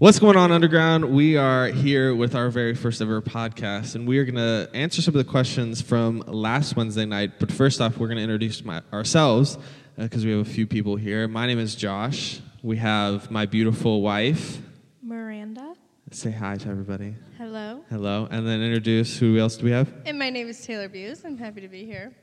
What's going on, Underground? We are here with our very first ever podcast, and we are going to answer some of the questions from last Wednesday night. But first off, we're going to introduce my, ourselves because we have a few people here. My name is Josh. We have my beautiful wife. Miranda. Say hi to everybody. Hello. Hello. And then introduce who else do we have? And my name is Taylor Buse. I'm happy to be here.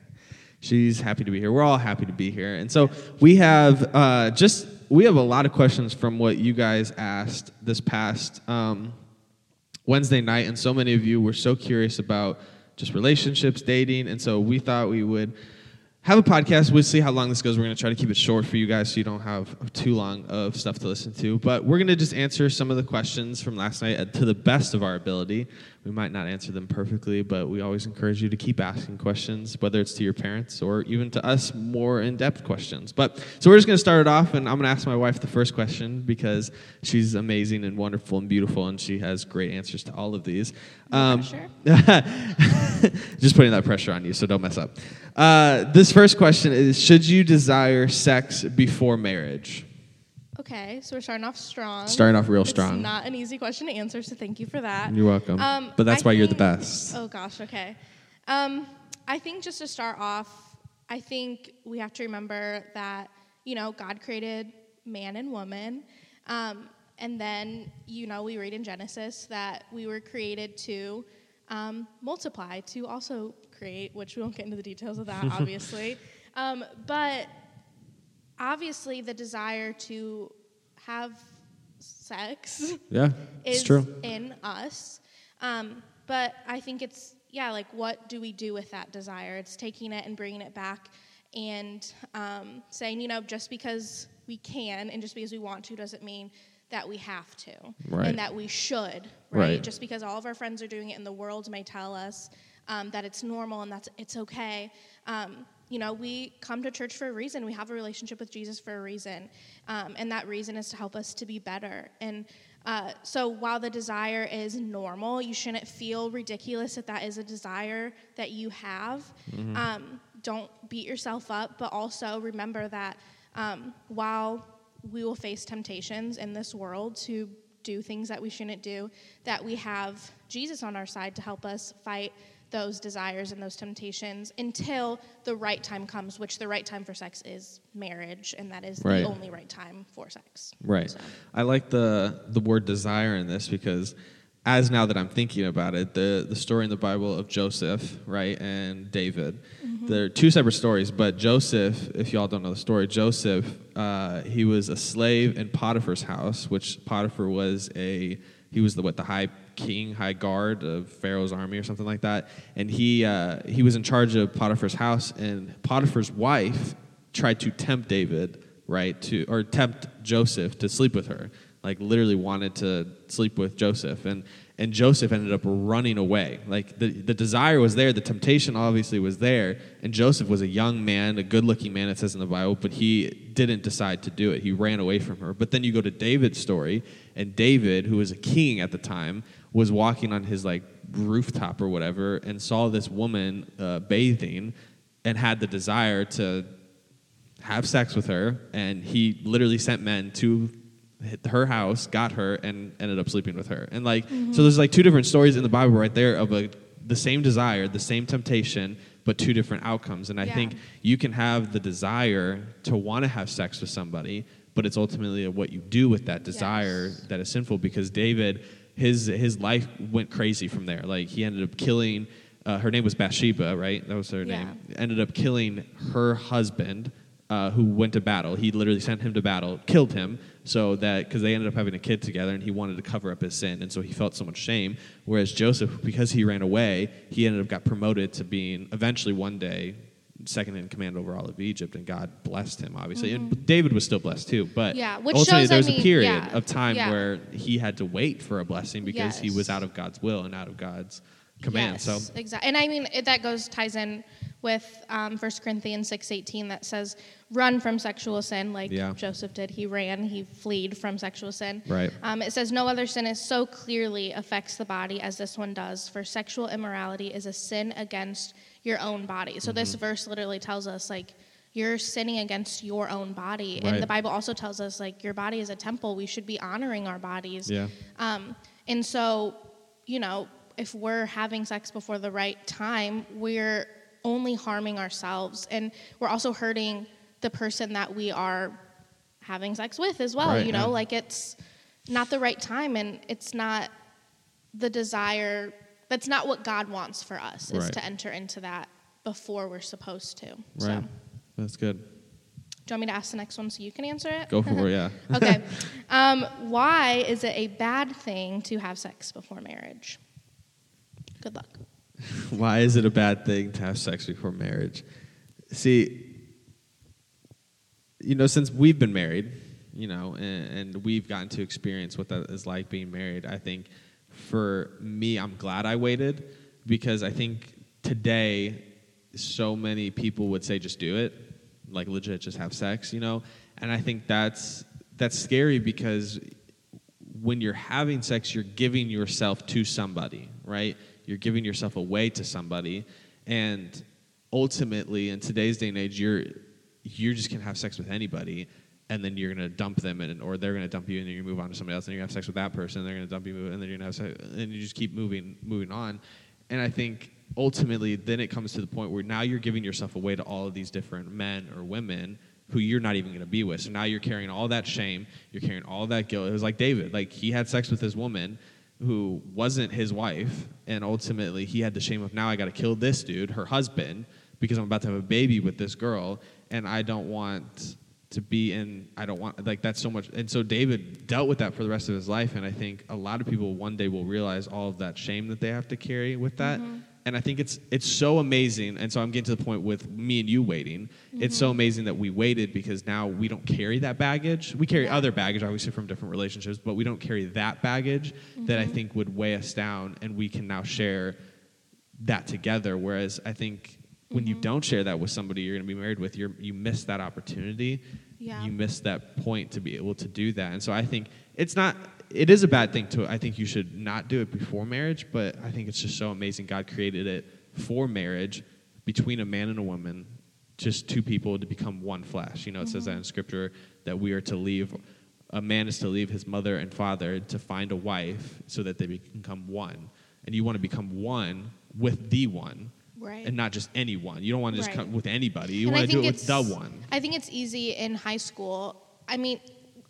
She's happy to be here. We're all happy to be here. And so we have uh, just we have a lot of questions from what you guys asked this past um, Wednesday night, and so many of you were so curious about just relationships, dating, and so we thought we would have a podcast. We'll see how long this goes. We're going to try to keep it short for you guys so you don't have too long of stuff to listen to. But we're going to just answer some of the questions from last night uh, to the best of our ability. We might not answer them perfectly, but we always encourage you to keep asking questions, whether it's to your parents or even to us, more in depth questions. But so we're just going to start it off, and I'm going to ask my wife the first question because she's amazing and wonderful and beautiful, and she has great answers to all of these. Um, just putting that pressure on you, so don't mess up. Uh, this first question is Should you desire sex before marriage? Okay, so we're starting off strong. Starting off real it's strong. not an easy question to answer, so thank you for that. You're welcome. Um, but that's I why you're the best. Oh gosh, okay. Um, I think just to start off, I think we have to remember that you know God created man and woman, um, and then you know we read in Genesis that we were created to um, multiply, to also create, which we won't get into the details of that, obviously, um, but obviously the desire to have sex Yeah, is it's true. in us. Um, but I think it's, yeah, like what do we do with that desire? It's taking it and bringing it back and um, saying, you know, just because we can and just because we want to doesn't mean that we have to Right. and that we should, right? Right. Just because all of our friends are doing it and the world may tell us um, that it's normal and that's it's okay. Um, you know, we come to church for a reason. We have a relationship with Jesus for a reason, um, and that reason is to help us to be better. And uh, so, while the desire is normal, you shouldn't feel ridiculous if that is a desire that you have. Um, don't beat yourself up, but also remember that um, while we will face temptations in this world to do things that we shouldn't do, that we have Jesus on our side to help us fight those desires and those temptations until the right time comes, which the right time for sex is marriage, and that is Right. the only right time for sex. Right. So. I like the the word desire in this because as now that I'm thinking about it, the the story in the Bible of Joseph, right, and David, they're two separate stories. But Joseph, if y'all don't know the story, Joseph, uh, he was a slave in Potiphar's house, which Potiphar was a he was the what the high king, high guard of Pharaoh's army or something like that, and he uh, he was in charge of Potiphar's house, and Potiphar's wife tried to tempt David, right, to or tempt Joseph to sleep with her. Like literally wanted to sleep with Joseph, and and Joseph ended up running away. Like the the desire was there, the temptation obviously was there, and Joseph was a young man, a good-looking man. It says in the Bible, but he didn't decide to do it. He ran away from her. But then you go to David's story, and David, who was a king at the time, was walking on his like rooftop or whatever, and saw this woman uh, bathing, and had the desire to have sex with her, and he literally sent men to her house, got her, and ended up sleeping with her. And like, so there's like two different stories in the Bible right there of a, the same desire, the same temptation, but two different outcomes. And I Yeah. think you can have the desire to want to have sex with somebody, but it's ultimately what you do with that desire Yes. that is sinful. Because David, his his life went crazy from there. Like he ended up killing. Uh, her name was Bathsheba, right? That was her Yeah. name ended up killing her husband uh, who went to battle. He literally sent him to battle, killed him, so that because they ended up having a kid together, and he wanted to cover up his sin, and so he felt so much shame. Whereas Joseph, because he ran away, he ended up got promoted to being eventually one day second in command over all of Egypt, and God blessed him, obviously. And David was still blessed too, but Mm-hmm. Yeah, which ultimately shows, there I was a period yeah, of time yeah. where he had to wait for a blessing because he was out of God's will and out of God's command. So exactly. And I mean it, that goes ties in with um, 1 Corinthians six eighteen that says, "Run from sexual sin," like Yeah. Joseph did. He ran. He fled from sexual sin. Right. Um, it says, "No other sin is so clearly affects the body as this one does. For sexual immorality is a sin against your own body." So Mm-hmm. this verse literally tells us, like, you're sinning against your own body. Right. And the Bible also tells us like your body is a temple. We should be honoring our bodies. Yeah. Um, and so, you know, if we're having sex before the right time, we're only harming ourselves, and we're also hurting the person that we are having sex with as well. Right, you know, yeah. like it's not the right time, and it's not the desire. That's not what God wants for us is Right. to enter into that before we're supposed to. Right. So, That's good. do you want me to ask the next one so you can answer it? Go for it. Yeah. okay. Um, why is it a bad thing to have sex before marriage? Why is it a bad thing to have sex before marriage? See, you know, since we've been married, you know, and, and we've gotten to experience what that is like being married, I think for me, I'm glad I waited because I think today, so many people would say just do it, like legit, just have sex, you know, and I think that's that's scary because when you're having sex, you're giving yourself to somebody, right? You're giving yourself away to somebody, and ultimately, in today's day and age, you're you're just gonna have sex with anybody, and then you're gonna dump them, and or they're gonna dump you, and then you move on to somebody else, and you're gonna have sex with that person, and they're gonna dump you, and then you're gonna have sex, and you just keep moving, moving on, and I think ultimately, then it comes to the point where now you're giving yourself away to all of these different men or women who you're not even going to be with. So now you're carrying all that shame, you're carrying all that guilt. It was like David, like he had sex with his woman who wasn't his wife, and ultimately he had the shame of now I got to kill this dude, her husband, because I'm about to have a baby with this girl, and I don't want to be in I don't want like that's so much and so David dealt with that for the rest of his life and I think a lot of people one day will realize all of that shame that they have to carry with that mm-hmm. And I think it's it's so amazing and so I'm getting to the point with me and you waiting it's so amazing that we waited because now we don't carry that baggage we carry Yeah. other baggage obviously from different relationships but we don't carry that baggage that I think would weigh us down and we can now share that together. Whereas I think when Mm-hmm. you don't share that with somebody you're going to be married with, you're, you miss that opportunity. Yeah. You miss that point to be able to do that. And so I think it's not, it is a bad thing to, I think you should not do it before marriage, but I think it's just so amazing. God created it for marriage between a man and a woman, just two people to become one flesh. You know, it says that in mm-hmm. scripture that we are to leave, a man is to leave his mother and father to find a wife so that they become one. And you want to become one with the one Right. and not just anyone. You don't want to just Right. come with anybody. You And want to do it with the one. I think it's easy in high school. I mean,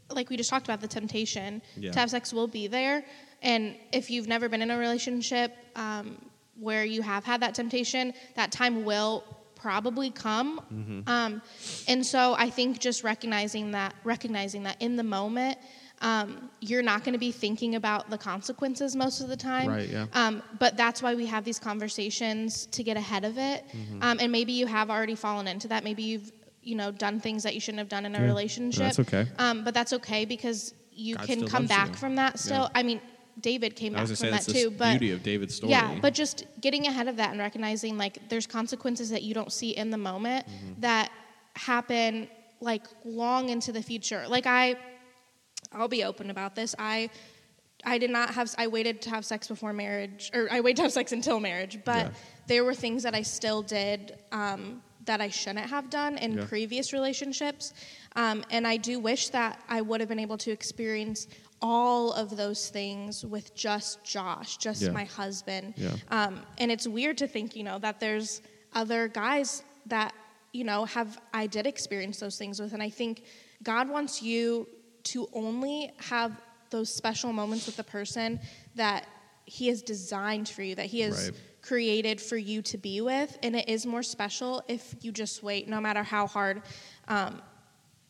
like we just talked about, the temptation Yeah. to have sex will be there. And if you've never been in a relationship um, where you have had that temptation, that time will probably come. Mm-hmm. Um, and so I think just recognizing that, recognizing that in the moment, um, you're not going to be thinking about the consequences most of the time. Right, yeah. Um, but that's why we have these conversations to get ahead of it. Mm-hmm. Um, and maybe you have already fallen into that. Maybe you've you know done things that you shouldn't have done in a Yeah, relationship. that's okay. Um, but that's okay because you God can come back you. from that. Still, Yeah. I mean, David came back from going to that say that's too. the But beauty of David's story. yeah, but just getting ahead of that and recognizing like there's consequences that you don't see in the moment Mm-hmm. that happen like long into the future. Like I I'll be open about this. I I did not have I waited to have sex before marriage or I waited to have sex until marriage, but Yeah. there were things that I still did um, that I shouldn't have done in Yeah. previous relationships. Um, and I do wish that I would have been able to experience all of those things with just Josh, just Yeah. my husband. Yeah. Um, and it's weird to think, you know, that there's other guys that, you know, have I did experience those things with. And I think God wants you to only have those special moments with the person that He has designed for you, that He has Right. Created for you to be with. And it is more special if you just wait, no matter how hard um,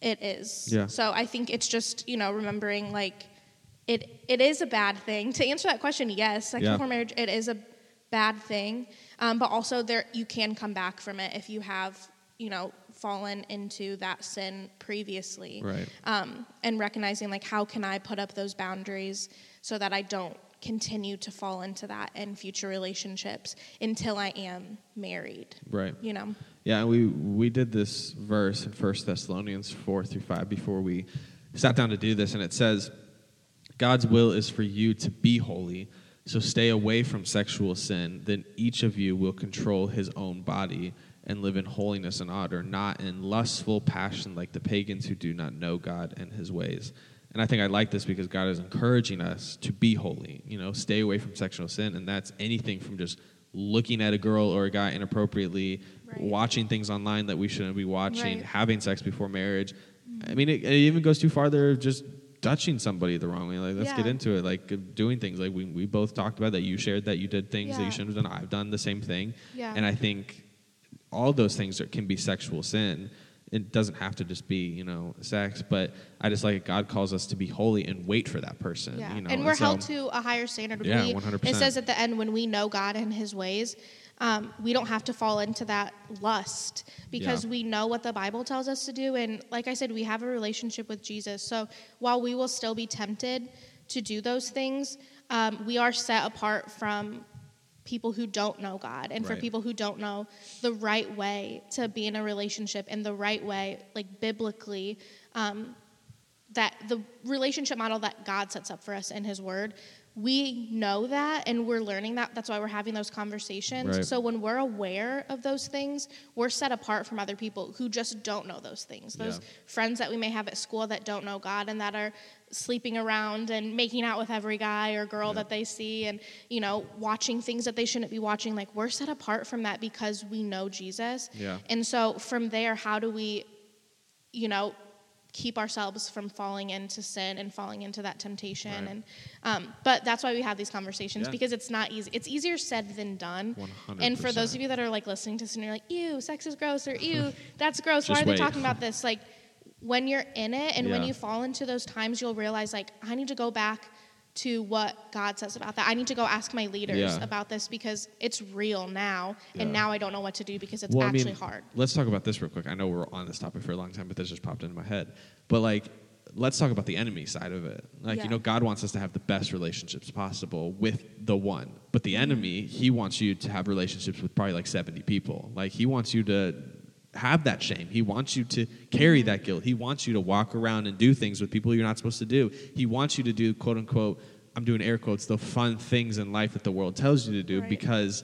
it is. Yeah. So I think it's just, you know, remembering like it it is a bad thing. To answer that question, yes, sex Yeah. before marriage, it is a bad thing. Um, but also there you can come back from it if you have, you know, fallen into that sin previously. Right. Um, and recognizing like how can I put up those boundaries so that I don't continue to fall into that in future relationships until I am married. Right. You know? Yeah, and we we did this verse in First Thessalonians four through five before we sat down to do this, and it says, "God's will is for you to be holy, so stay away from sexual sin. Then each of you will control his own body and live in holiness and honor, not in lustful passion like the pagans who do not know God and his ways. And I think I like this because God is encouraging us to be holy, you know, stay away from sexual sin. And that's anything from just looking at a girl or a guy inappropriately, Right. watching things online that we shouldn't be watching, Right. having sex before marriage. I mean, it, it even goes too far there, just touching somebody the wrong way. Like, let's get into it. Like, uh, doing things. Like, we, we both talked about that. You shared that you did things that you shouldn't have done. I've done the same thing. Yeah. And I think all those things are, can be sexual sin. It doesn't have to just be, you know, sex, but I just like. God calls us to be holy and wait for that person. Yeah, You know? and we're so- held to a higher standard. Yeah, we- 100%. It says at the end when we know God and His ways, um, we don't have to fall into that lust because Yeah. we know what the Bible tells us to do. And like I said, we have a relationship with Jesus. So while we will still be tempted to do those things, um, we are set apart from people who don't know God and for people who don't know the right way to be in a relationship and the right way, like biblically. Um, that the relationship model that God sets up for us in His Word, we know that and we're learning that. That's why we're having those conversations. Right. So when we're aware of those things, we're set apart from other people who just don't know those things. Those Yeah. friends that we may have at school that don't know God and that are sleeping around and making out with every guy or girl that they see and you know watching things that they shouldn't be watching like we're set apart from that because we know Jesus Yeah. and so from there how do we you know keep ourselves from falling into sin and falling into that temptation Right. and um, but that's why we have these conversations Yeah. because it's not easy it's easier said than done 100%. and for those of you that are like listening to this and you're like ew sex is gross or ew that's gross why are they talking about this like when you're in it and when you fall into those times you'll realize like i need to go back to what god says about that i need to go ask my leaders Yeah. about this because it's real now and now i don't know what to do because it's Well, I actually mean, hard Let's talk about this real quick. I know we're on this topic for a long time, but this just popped into my head. But like, let's talk about the enemy side of it. Like, Yeah. you know, God wants us to have the best relationships possible with the one, but the enemy, he wants you to have relationships with probably like seventy people. Like, he wants you to have that shame. He wants you to carry that guilt. He wants you to walk around and do things with people you're not supposed to do. He wants you to do quote unquote. I'm doing air quotes, the fun things in life that the world tells you to do Right. because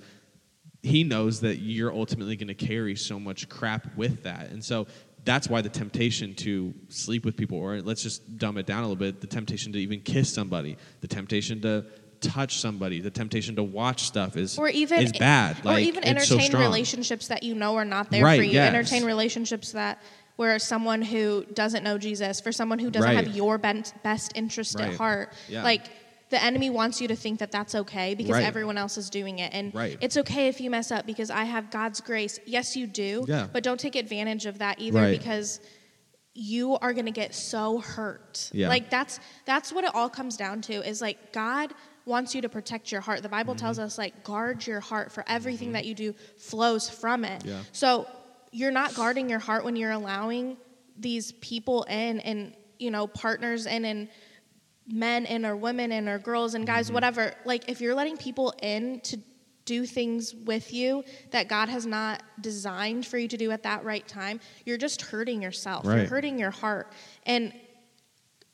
he knows that you're ultimately going to carry so much crap with that. And so that's why the temptation to sleep with people, or let's just dumb it down a little bit, the temptation to even kiss somebody, the temptation to touch somebody, the temptation to watch stuff is or even is bad. or Like, even it's so entertain relationships that you know are not there Right, for you yes. entertain relationships that where someone who doesn't know jesus for someone who doesn't Right. have your bent, best interest Right. at heart Yeah. like the enemy wants you to think that that's okay because Right. everyone else is doing it and Right. it's okay if you mess up because i have god's grace yes you do Yeah. but don't take advantage of that either Right. because you are going to get so hurt Yeah. like that's that's what it all comes down to is like god wants you to protect your heart the bible tells Mm-hmm. us like guard your heart for everything that you do flows from it Yeah. so you're not guarding your heart when you're allowing these people in and you know partners in and men in or women in or girls and Mm-hmm. guys whatever like if you're letting people in to do things with you that God has not designed for you to do at that right time, you're just hurting yourself. You're hurting your heart. And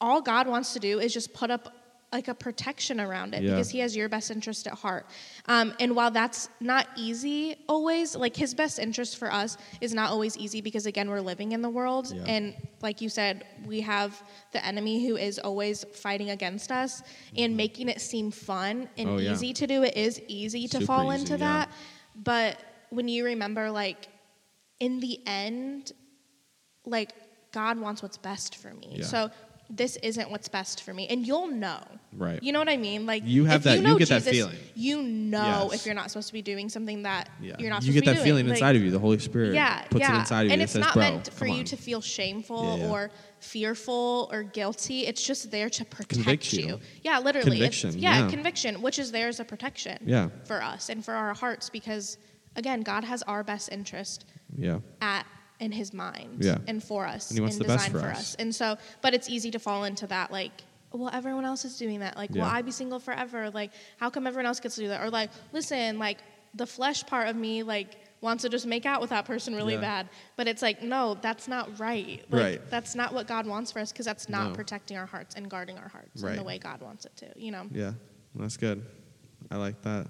all God wants to do is just put up like a protection around it Yeah. because He has your best interest at heart. Um, and while that's not easy always, like His best interest for us is not always easy because again we're living in the world, Yeah. and like you said, we have the enemy who is always fighting against us and making it seem fun and Mm-hmm. Oh, yeah. easy to do. It is easy to Super fall easy, into yeah. that, but when you remember, like in the end, like God wants what's best for me. Yeah. So this isn't what's best for me, and you'll know. Right. You know what I mean? Like You have if that- you know get that Jesus, feeling. You know Yes. if you're not supposed to be doing something that Yeah. you're not. you get to be that doing. feeling Like, inside of you. The Holy Spirit yeah, puts yeah. it inside of and you. it's says, not meant for you on." to feel shameful Yeah, or fearful or guilty. It's just there to protect Convict you. you. Yeah, literally. It's- Conviction, yeah, yeah. conviction, which is there as a protection Yeah. for us and for our hearts because again, God has our best interest Yeah. at in his mind Yeah. and for us And he wants and the designed for for us. us. And so but it's easy to fall into that like well everyone else is doing that like will I be single forever like how come everyone else gets to do that or like listen like the flesh part of me like wants to just make out with that person really Yeah. bad but it's like no that's not right like, Right. that's not what God wants for us because that's not No. protecting our hearts and guarding our hearts in the way God wants it to you know Yeah. That's good. I like that.